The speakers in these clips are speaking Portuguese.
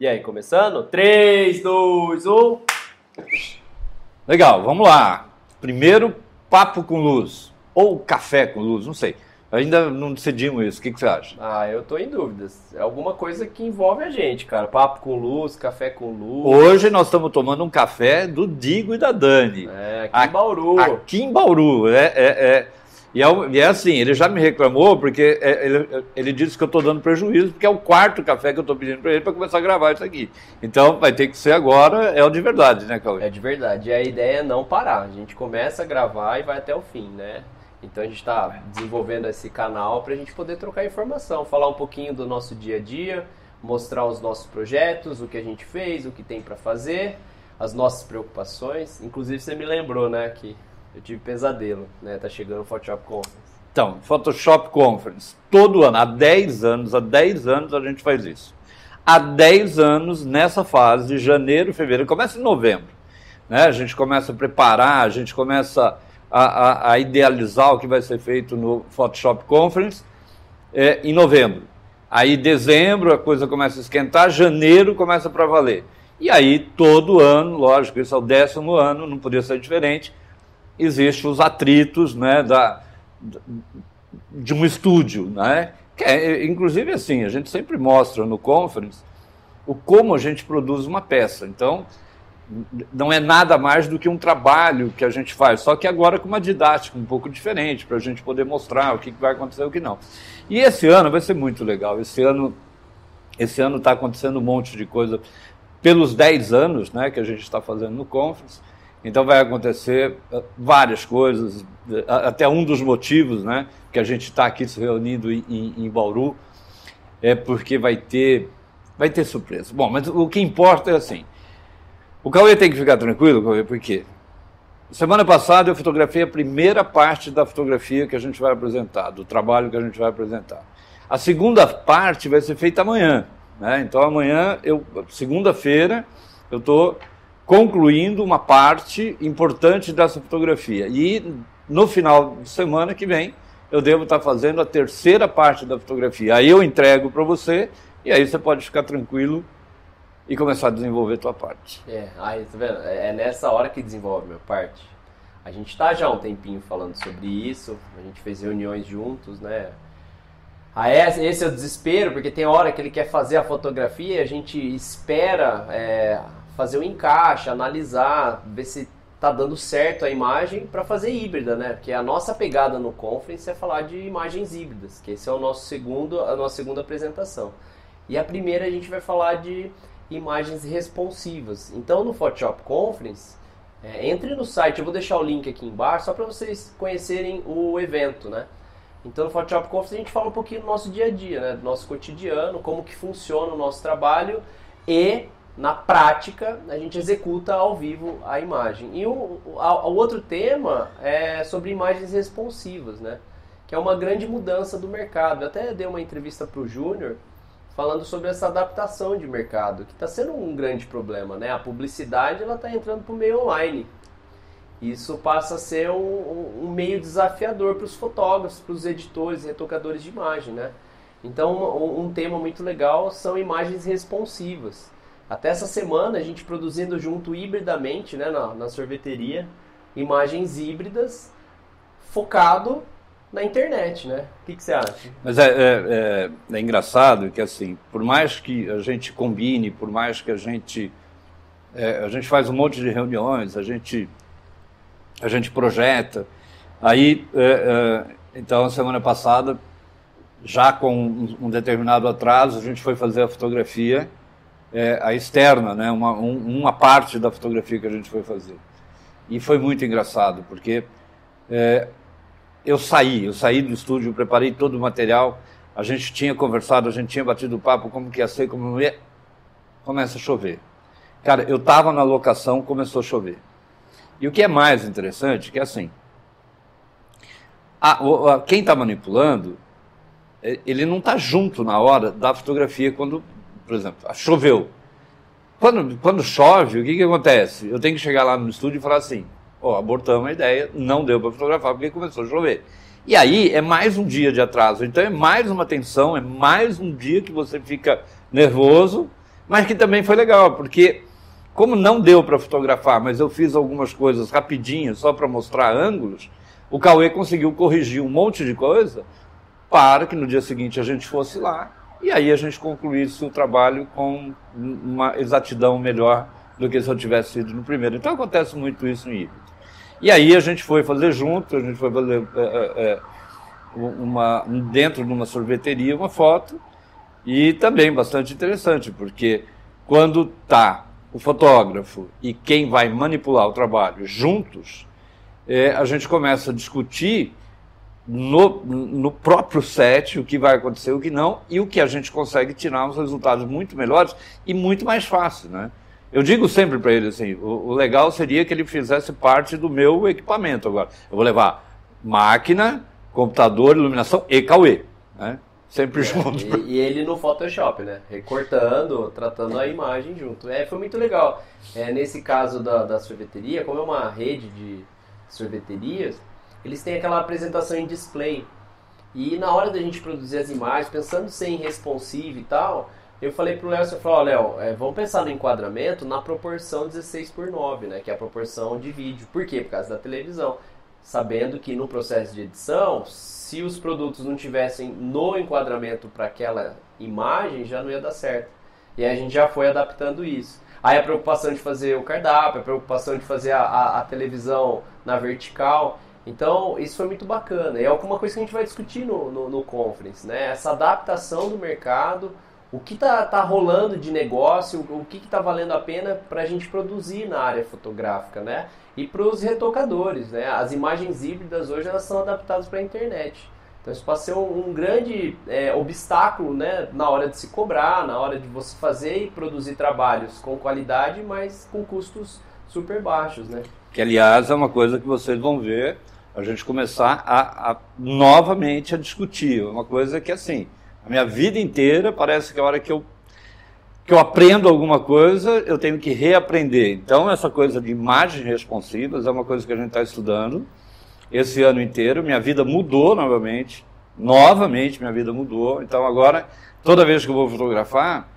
E aí, começando? 3, 2, 1. Legal, vamos lá. Primeiro, papo com luz. Ou café com luz, não sei. Ainda não decidimos isso. O que, que você acha? Ah, eu tô em dúvidas. É alguma coisa que envolve a gente, cara. Papo com luz, café com luz. Hoje nós estamos tomando um café do Digo e da Dani. É, aqui em Bauru. Aqui em Bauru. É, é, é e, é, e é, assim, ele já me reclamou porque é, ele, ele disse que eu estou dando prejuízo, porque é o quarto café que eu estou pedindo para ele para começar a gravar isso aqui. Então vai ter que ser agora, é o de verdade, né, Cauê? É de verdade. E a ideia é não parar. A gente começa a gravar e vai até o fim, né? Então a gente está desenvolvendo esse canal para a gente poder trocar informação, falar um pouquinho do nosso dia a dia, mostrar os nossos projetos, o que a gente fez, o que tem para fazer, as nossas preocupações. Inclusive você me lembrou, né, que eu tive pesadelo, né? Tá chegando o Photoshop Conference. Então, Photoshop Conference, todo ano, há 10 anos, há 10 anos a gente faz isso. Há 10 anos, nessa fase, janeiro, fevereiro, começa em novembro. Né? A gente começa a preparar, a gente começa a, a, a idealizar o que vai ser feito no Photoshop Conference é, em novembro. Aí, dezembro, a coisa começa a esquentar, janeiro começa para valer. E aí, todo ano, lógico, esse é o décimo ano, não podia ser diferente, existem os atritos né, da, de um estúdio. Né? Que é, inclusive, assim, a gente sempre mostra no conference o como a gente produz uma peça. Então, não é nada mais do que um trabalho que a gente faz, só que agora com uma didática um pouco diferente, para a gente poder mostrar o que vai acontecer e o que não. E esse ano vai ser muito legal. Esse ano esse ano está acontecendo um monte de coisa pelos 10 anos né, que a gente está fazendo no Conference. Então vai acontecer uh, várias coisas, até um dos motivos né, que a gente está aqui se reunindo em, em, Bauru é porque vai ter, vai ter surpresa. Bom, mas o que importa é assim, o Cauê tem que ficar tranquilo, Cauê, porque semana passada eu fotografei a primeira parte da fotografia que a gente vai apresentar, do trabalho que a gente vai apresentar. A segunda parte vai ser feita amanhã. Né? Então amanhã, eu segunda-feira, eu estou concluindo uma parte importante dessa fotografia. E no final de semana que vem, eu devo estar fazendo a terceira parte da fotografia. Aí eu entrego para você e aí você pode ficar tranquilo e começar a desenvolver a tua parte. É, aí, tá vendo? É, é nessa hora que desenvolve a minha parte. A gente está já há um tempinho falando sobre isso, a gente fez reuniões juntos, né? Ah, esse é o desespero, porque tem hora que ele quer fazer a fotografia, a gente espera é, fazer o encaixe, analisar, ver se tá dando certo a imagem para fazer híbrida, né? Porque a nossa pegada no conference é falar de imagens híbridas, que esse é o nosso segundo, a nossa segunda apresentação. E a primeira a gente vai falar de imagens responsivas. Então no Photoshop Conference, é, entre no site, eu vou deixar o link aqui embaixo só para vocês conhecerem o evento, né? Então no Photoshop Conference a gente fala um pouquinho do nosso dia a dia, né? Do nosso cotidiano, como que funciona o nosso trabalho e na prática, a gente executa ao vivo a imagem. E o, o, o, outro tema é sobre imagens responsivas, né? Que é uma grande mudança do mercado. Eu até dei uma entrevista para o Júnior falando sobre essa adaptação de mercado, que está sendo um grande problema, né? A publicidade ela está entrando para o meio online. Isso passa a ser um, um meio desafiador para os fotógrafos, para os editores, retocadores de imagem, né? Então, um, um tema muito legal são imagens responsivas. Até essa semana a gente produzindo junto hibridamente né, na, na sorveteria imagens híbridas focado na internet, né? O que, que você acha? Mas é, é, é, é, engraçado que assim, por mais que a gente combine, por mais que a gente é, a gente faz um monte de reuniões, a gente a gente projeta, aí é, é, então semana passada já com um, um determinado atraso a gente foi fazer a fotografia é, a externa, né, uma, um, uma parte da fotografia que a gente foi fazer. E foi muito engraçado, porque é, eu saí, eu saí do estúdio, preparei todo o material, a gente tinha conversado, a gente tinha batido papo, como que ia ser, como ia. Começa a chover. Cara, eu estava na locação, começou a chover. E o que é mais interessante, que é assim, a, a, quem está manipulando, ele não está junto na hora da fotografia quando por exemplo, choveu. Quando, quando chove, o que, que acontece? Eu tenho que chegar lá no estúdio e falar assim: ó, oh, abortamos a ideia, não deu para fotografar porque começou a chover. E aí é mais um dia de atraso. Então é mais uma tensão, é mais um dia que você fica nervoso, mas que também foi legal, porque como não deu para fotografar, mas eu fiz algumas coisas rapidinho só para mostrar ângulos, o Cauê conseguiu corrigir um monte de coisa para que no dia seguinte a gente fosse lá e aí a gente concluísse o trabalho com uma exatidão melhor do que se eu tivesse sido no primeiro. Então acontece muito isso no híbrido. E aí a gente foi fazer junto, a gente foi fazer é, é, uma, dentro de uma sorveteria uma foto e também bastante interessante, porque quando está o fotógrafo e quem vai manipular o trabalho juntos, é, a gente começa a discutir no, no próprio set o que vai acontecer, o que não, e o que a gente consegue tirar uns resultados muito melhores e muito mais fácil, né? Eu digo sempre para ele assim, o, o, legal seria que ele fizesse parte do meu equipamento agora. Eu vou levar máquina, computador, iluminação e Cauê, né? Sempre é, junto. E, e, ele no Photoshop, né? Recortando, tratando a imagem junto. É, foi muito legal. É, nesse caso da, da sorveteria, como é uma rede de sorveterias, eles têm aquela apresentação em display. E na hora da gente produzir as imagens, pensando em ser responsive e tal, eu falei pro Léo, você falou, Léo, é, vamos pensar no enquadramento na proporção 16 por 9, né? Que é a proporção de vídeo. Por quê? Por causa da televisão. Sabendo que no processo de edição, se os produtos não tivessem no enquadramento para aquela imagem, já não ia dar certo. E aí a gente já foi adaptando isso. Aí a preocupação de fazer o cardápio, a preocupação de fazer a, a, a televisão na vertical. Então, isso foi muito bacana. É alguma coisa que a gente vai discutir no, no, no conference, né? Essa adaptação do mercado, o que está tá rolando de negócio, o que está valendo a pena para a gente produzir na área fotográfica, né? E para os retocadores, né? As imagens híbridas hoje elas são adaptadas para a internet. Então isso pode ser um, um grande é, obstáculo, né? Na hora de se cobrar, na hora de você fazer e produzir trabalhos com qualidade, mas com custos super baixos, né? Que aliás é uma coisa que vocês vão ver a gente começar a, a novamente a discutir. Uma coisa que assim, a minha vida inteira parece que a hora que eu que eu aprendo alguma coisa, eu tenho que reaprender. Então, essa coisa de imagens responsivas é uma coisa que a gente está estudando esse ano inteiro. Minha vida mudou novamente. Novamente, minha vida mudou. Então, agora, toda vez que eu vou fotografar,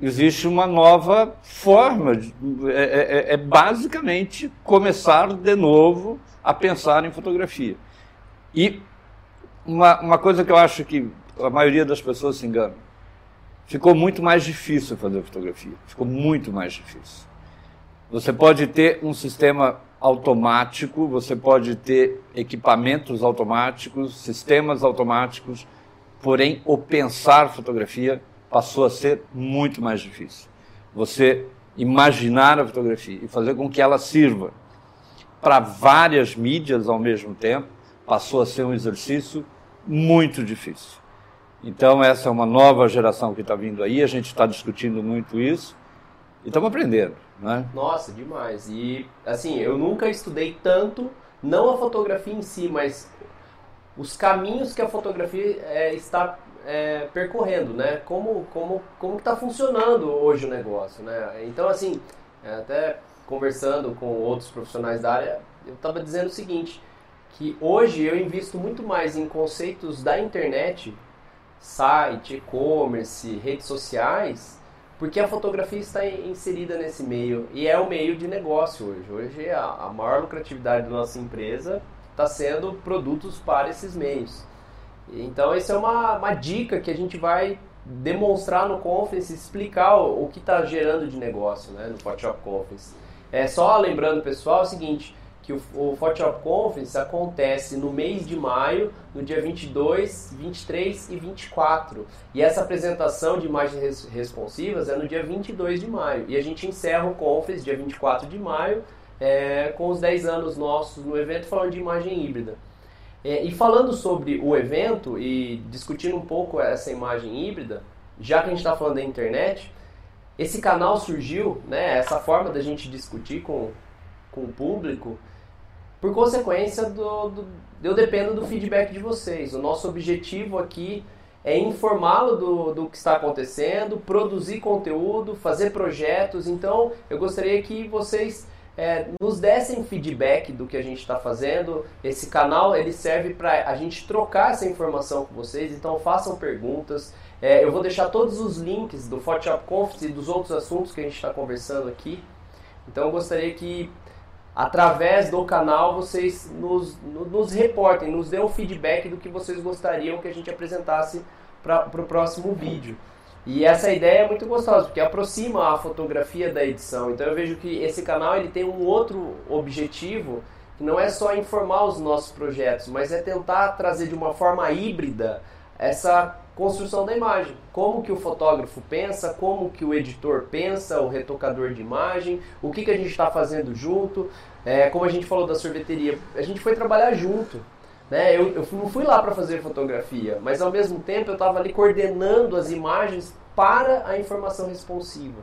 existe uma nova forma. De, é, é, é, é basicamente começar de novo a pensar em fotografia. E uma, uma coisa que eu acho que a maioria das pessoas se engana. Ficou muito mais difícil fazer fotografia. Ficou muito mais difícil. Você pode ter um sistema automático, você pode ter equipamentos automáticos, sistemas automáticos, porém o pensar fotografia passou a ser muito mais difícil. Você imaginar a fotografia e fazer com que ela sirva para várias mídias ao mesmo tempo passou a ser um exercício muito difícil. Então, essa é uma nova geração que está vindo aí, a gente está discutindo muito isso e estamos aprendendo. Né? Nossa, demais. E, assim, eu nunca estudei tanto, não a fotografia em si, mas os caminhos que a fotografia é, está é, percorrendo, né? Como como como está funcionando hoje o negócio, né? Então assim, é, até conversando com outros profissionais da área, eu estava dizendo o seguinte, que hoje eu invisto muito mais em conceitos da internet, site, e-commerce, redes sociais, porque a fotografia está inserida nesse meio e é o meio de negócio hoje. Hoje a, a maior lucratividade da nossa empresa está sendo produtos para esses meios. Então, essa é uma, uma dica que a gente vai demonstrar no Conference, explicar o, o que está gerando de negócio né, no Photoshop Conference. É só lembrando, pessoal, é o seguinte, que o, o Photoshop Conference acontece no mês de maio, no dia 22, 23 e 24. E essa apresentação de imagens res, responsivas é no dia 22 de maio. E a gente encerra o Conference dia 24 de maio, é, com os 10 anos nossos no evento falando de imagem híbrida. É, e falando sobre o evento e discutindo um pouco essa imagem híbrida, já que a gente está falando da internet, esse canal surgiu, né, essa forma da gente discutir com, com o público, por consequência do, do eu dependo do feedback de vocês. O nosso objetivo aqui é informá-lo do, do que está acontecendo, produzir conteúdo, fazer projetos. Então, eu gostaria que vocês é, nos dessem feedback do que a gente está fazendo. Esse canal ele serve para a gente trocar essa informação com vocês. Então, façam perguntas. É, eu vou deixar todos os links do Photoshop Conference e dos outros assuntos que a gente está conversando aqui. Então eu gostaria que através do canal vocês nos, nos reportem, nos dêem um feedback do que vocês gostariam que a gente apresentasse para o próximo vídeo. E essa ideia é muito gostosa, porque aproxima a fotografia da edição. Então eu vejo que esse canal ele tem um outro objetivo, que não é só informar os nossos projetos, mas é tentar trazer de uma forma híbrida essa construção da imagem. Como que o fotógrafo pensa, como que o editor pensa, o retocador de imagem, o que, que a gente está fazendo junto. É, como a gente falou da sorveteria, a gente foi trabalhar junto. Né? Eu, eu não fui lá para fazer fotografia, mas ao mesmo tempo eu estava ali coordenando as imagens para a informação responsiva.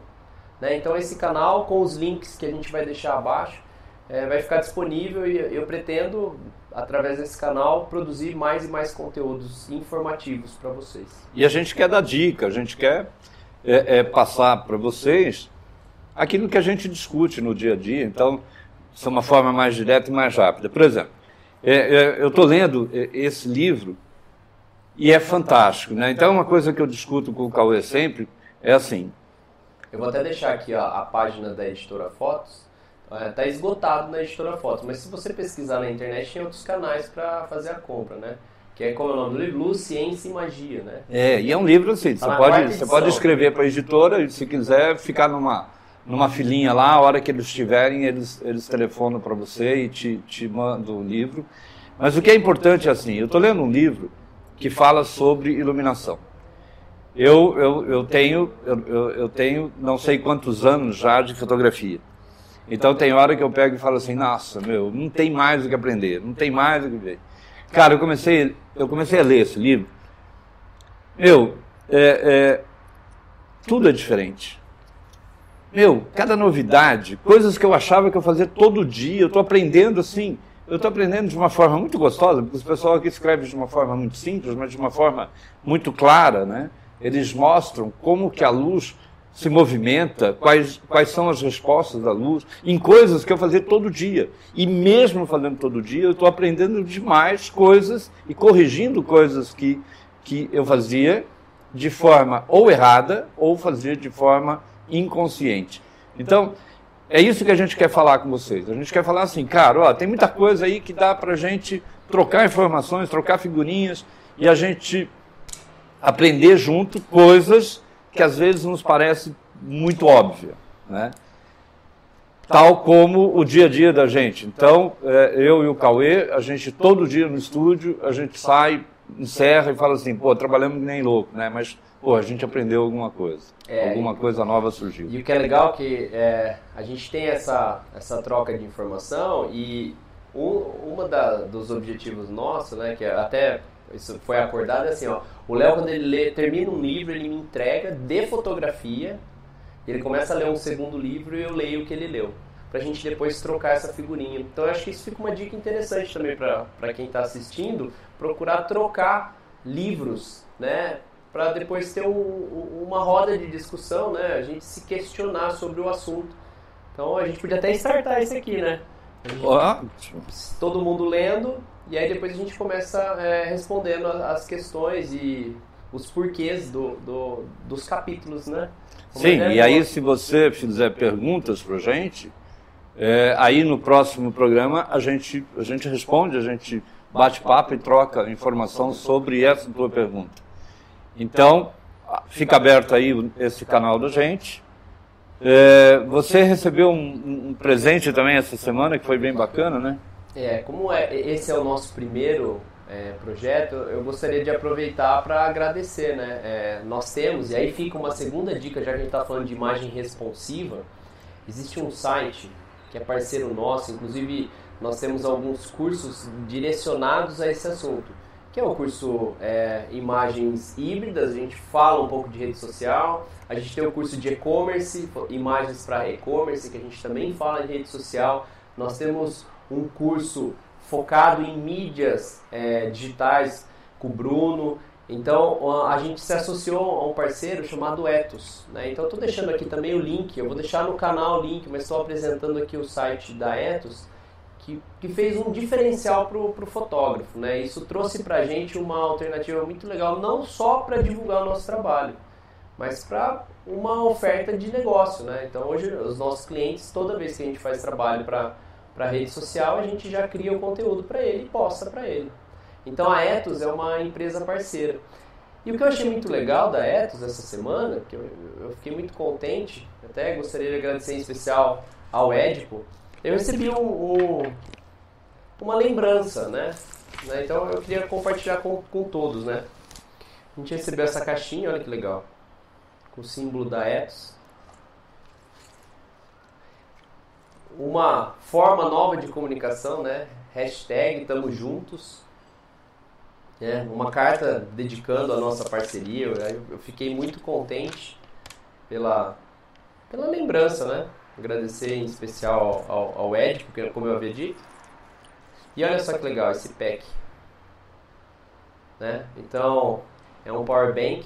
Né? Então esse canal com os links que a gente vai deixar abaixo é, vai ficar disponível e eu pretendo através desse canal produzir mais e mais conteúdos informativos para vocês. E a gente quer dar dica, a gente quer é, é, passar para vocês aquilo que a gente discute no dia a dia. Então, isso é uma forma mais direta e mais rápida. Por exemplo, é, é, eu estou lendo é, esse livro e é fantástico. Né? Então, uma coisa que eu discuto com o Cauê sempre é assim. Eu vou até deixar aqui ó, a página da editora Fotos. Está esgotado na editora Fotos, mas se você pesquisar na internet, tem outros canais para fazer a compra, né? Que é como é o nome do livro? Luz, Ciência e Magia, né? É, e é um livro assim, tá você, pode, você pode escrever para a editora e se quiser ficar numa, numa filinha lá, a hora que eles estiverem, eles, eles telefonam para você e te, te mandam o livro. Mas o que é importante é assim, eu estou lendo um livro que fala sobre iluminação. Eu, eu, eu, tenho, eu, eu tenho não sei quantos anos já de fotografia. Então tem hora que eu pego e falo assim, nossa, meu, não tem mais o que aprender, não tem mais o que ver. Cara, eu comecei, eu comecei a ler esse livro. Meu, é, é, tudo é diferente. Meu, cada novidade, coisas que eu achava que eu fazia todo dia, eu estou aprendendo assim. Eu estou aprendendo de uma forma muito gostosa, porque o pessoal aqui escreve de uma forma muito simples, mas de uma forma muito clara, né? Eles mostram como que a luz se movimenta, quais, quais são as respostas da luz, em coisas que eu fazia todo dia. E mesmo fazendo todo dia, eu estou aprendendo demais coisas e corrigindo coisas que, que eu fazia de forma ou errada ou fazia de forma inconsciente. Então, é isso que a gente quer falar com vocês. A gente quer falar assim, cara, ó, tem muita coisa aí que dá para a gente trocar informações, trocar figurinhas e a gente aprender junto coisas que às vezes nos parece muito óbvia, né? Tal como o dia a dia da gente. Então, é, eu e o Cauê, a gente todo dia no estúdio, a gente sai, encerra e fala assim, pô, trabalhamos nem louco, né? Mas pô, a gente aprendeu alguma coisa. É, alguma coisa nova surgiu. E o que é legal é que é, a gente tem essa, essa troca de informação e um, uma da, dos objetivos nossos, né, que até isso foi acordado, é assim, ó, o Léo quando ele lê, termina um livro, ele me entrega de fotografia, ele começa a ler um segundo livro e eu leio o que ele leu. Pra gente depois trocar essa figurinha. Então eu acho que isso fica uma dica interessante também para quem está assistindo, procurar trocar livros, né? Para depois ter um, uma roda de discussão, né? A gente se questionar sobre o assunto. Então a gente podia até startar isso aqui, né? Gente, todo mundo lendo e aí depois a gente começa é, respondendo as questões e os porquês do, do dos capítulos, né? Como Sim, e aí se você fizer perguntas para gente, é, aí no próximo programa a gente, a gente responde, a gente bate papo e troca informação sobre essa tua pergunta. Então, fica aberto aí esse canal da gente. É, você recebeu um, um, presente também essa semana que foi bem bacana, né? É, como é, esse é o nosso primeiro é, projeto, eu gostaria de aproveitar para agradecer, né? É, nós temos, e aí fica uma segunda dica, já que a gente está falando de imagem responsiva, existe um site que é parceiro nosso, inclusive nós temos alguns cursos direcionados a esse assunto que é o curso é, Imagens Híbridas, a gente fala um pouco de rede social, a gente tem o curso de e-commerce, imagens para e-commerce, que a gente também fala de rede social, nós temos um curso focado em mídias é, digitais com o Bruno, então a gente se associou a um parceiro chamado Etos, né? então estou deixando aqui também o link, eu vou deixar no canal o link, mas estou apresentando aqui o site da Etos, que, que fez um diferencial para o fotógrafo. Né? Isso trouxe para a gente uma alternativa muito legal, não só para divulgar o nosso trabalho, mas para uma oferta de negócio. Né? Então hoje os nossos clientes, toda vez que a gente faz trabalho para para rede social, a gente já cria o conteúdo para ele e posta para ele. Então a Etos é uma empresa parceira. E o que eu achei muito legal da Etos essa semana, que eu, eu fiquei muito contente, até gostaria de agradecer em especial ao Edipo, eu recebi um, um, uma lembrança, né? né? Então eu queria compartilhar com, com todos, né? A gente recebeu essa caixinha, olha que legal, com o símbolo da Etos. Uma forma nova de comunicação, né? Hashtag Tamo Juntos. É, uma carta dedicando a nossa parceria. Eu fiquei muito contente pela, pela lembrança, né? Agradecer em especial ao, ao Ed, porque, como eu havia dito. E olha só que legal esse pack. Né? Então, é um power bank.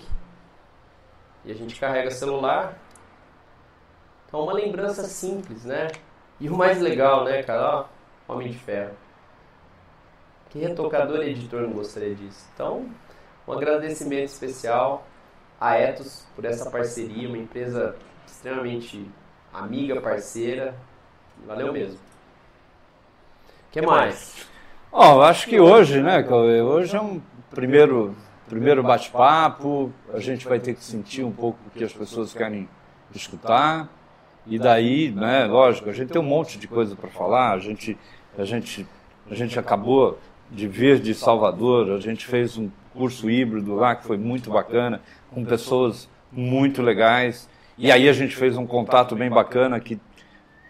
E a gente carrega celular. Então, uma lembrança simples, né? E o mais legal, né, cara? Ó, Homem de Ferro. Que retocador e editor não gostaria disso? Então, um agradecimento especial a Etos por essa parceria, uma empresa extremamente amiga, parceira. Valeu mesmo. O que mais? Ó, oh, acho que hoje, né, Cauê? Hoje é um primeiro, primeiro bate-papo. A gente vai ter que sentir um pouco o que as pessoas querem escutar. E daí, né, lógico, a gente tem um monte de coisa para falar. A gente, a gente, a gente acabou de vir de Salvador. A gente fez um curso híbrido lá que foi muito bacana, com pessoas muito legais. E aí a gente fez um contato bem bacana que,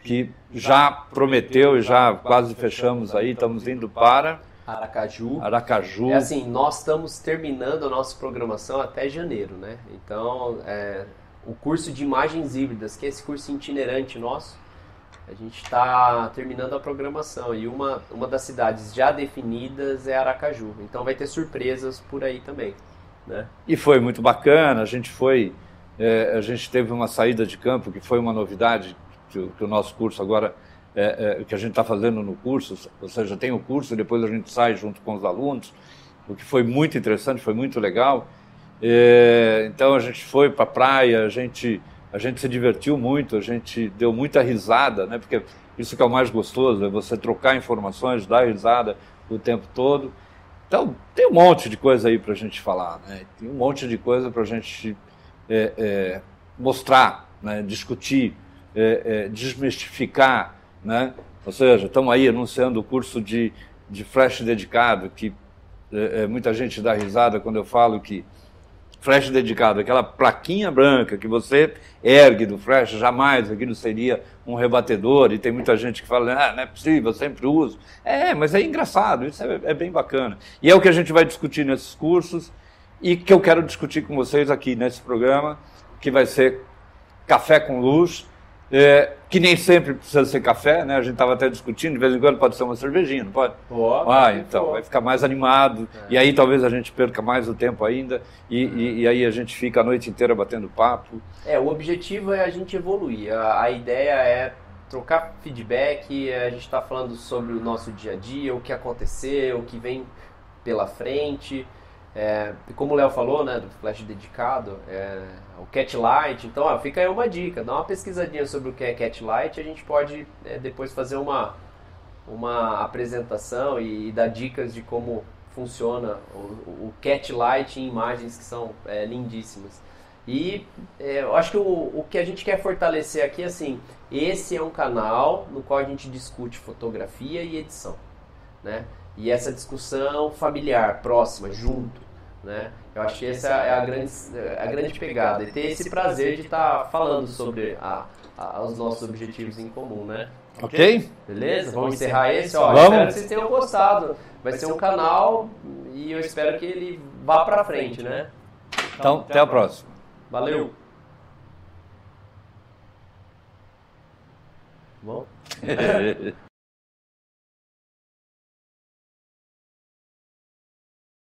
que já prometeu e já quase fechamos aí, estamos indo para Aracaju. Aracaju. É assim, nós estamos terminando a nossa programação até janeiro, né? Então, é, o curso de imagens híbridas, que é esse curso itinerante nosso, a gente está terminando a programação e uma, uma das cidades já definidas é Aracaju. Então vai ter surpresas por aí também. Né? E foi muito bacana, a gente foi é, a gente teve uma saída de campo que foi uma novidade que, que o nosso curso agora é, é, que a gente está fazendo no curso, ou seja, tem o curso depois a gente sai junto com os alunos, o que foi muito interessante, foi muito legal. É, então a gente foi para a praia, a gente a gente se divertiu muito, a gente deu muita risada, né? Porque isso que é o mais gostoso, é você trocar informações, dar risada o tempo todo. Então, tem um monte de coisa aí para a gente falar, né? Tem um monte de coisa para a gente é, é, mostrar, né, discutir, é, é, desmistificar, né? Ou seja, estamos aí anunciando o curso de, de flash dedicado, que é, muita gente dá risada quando eu falo que flash dedicado, aquela plaquinha branca que você ergue do flash, jamais aquilo seria um rebatedor, e tem muita gente que fala, ah, não é possível, eu sempre uso. É, mas é engraçado, isso é, é bem bacana. E é o que a gente vai discutir nesses cursos, e que eu quero discutir com vocês aqui nesse programa, que vai ser Café com Luz, é, que nem sempre precisa ser café, né? A gente estava até discutindo, de vez em quando pode ser uma cervejinha, não pode? Pode. Ah, então, pode. vai ficar mais animado, é. e aí talvez a gente perca mais o tempo ainda, e, e, e, aí a gente fica a noite inteira batendo papo. É, o objetivo é a gente evoluir, a, a ideia é trocar feedback, a gente está falando sobre o nosso dia a dia, o que aconteceu, o que vem pela frente, é, como o Léo falou, né, do flash dedicado, é, o Cat Light, então ó, fica aí uma dica, dá uma pesquisadinha sobre o que é Cat Light, a gente pode é, depois fazer uma, uma apresentação e, e, dar dicas de como funciona o, o Cat Light em imagens que são é, lindíssimas. E é, eu acho que o, o que a gente quer fortalecer aqui, assim, esse é um canal no qual a gente discute fotografia e edição, né? E essa discussão familiar, próxima, junto. Né? Eu acho que essa é a grande, a grande pegada. E ter esse prazer de estar tá falando sobre a, a, os nossos objetivos em comum, né? Ok? Beleza? Vamos encerrar esse? Ó, Vamos. Espero que vocês tenham gostado. Vai ser um canal e eu espero que ele vá pra frente, né? Então, até a próxima. Valeu! Bom?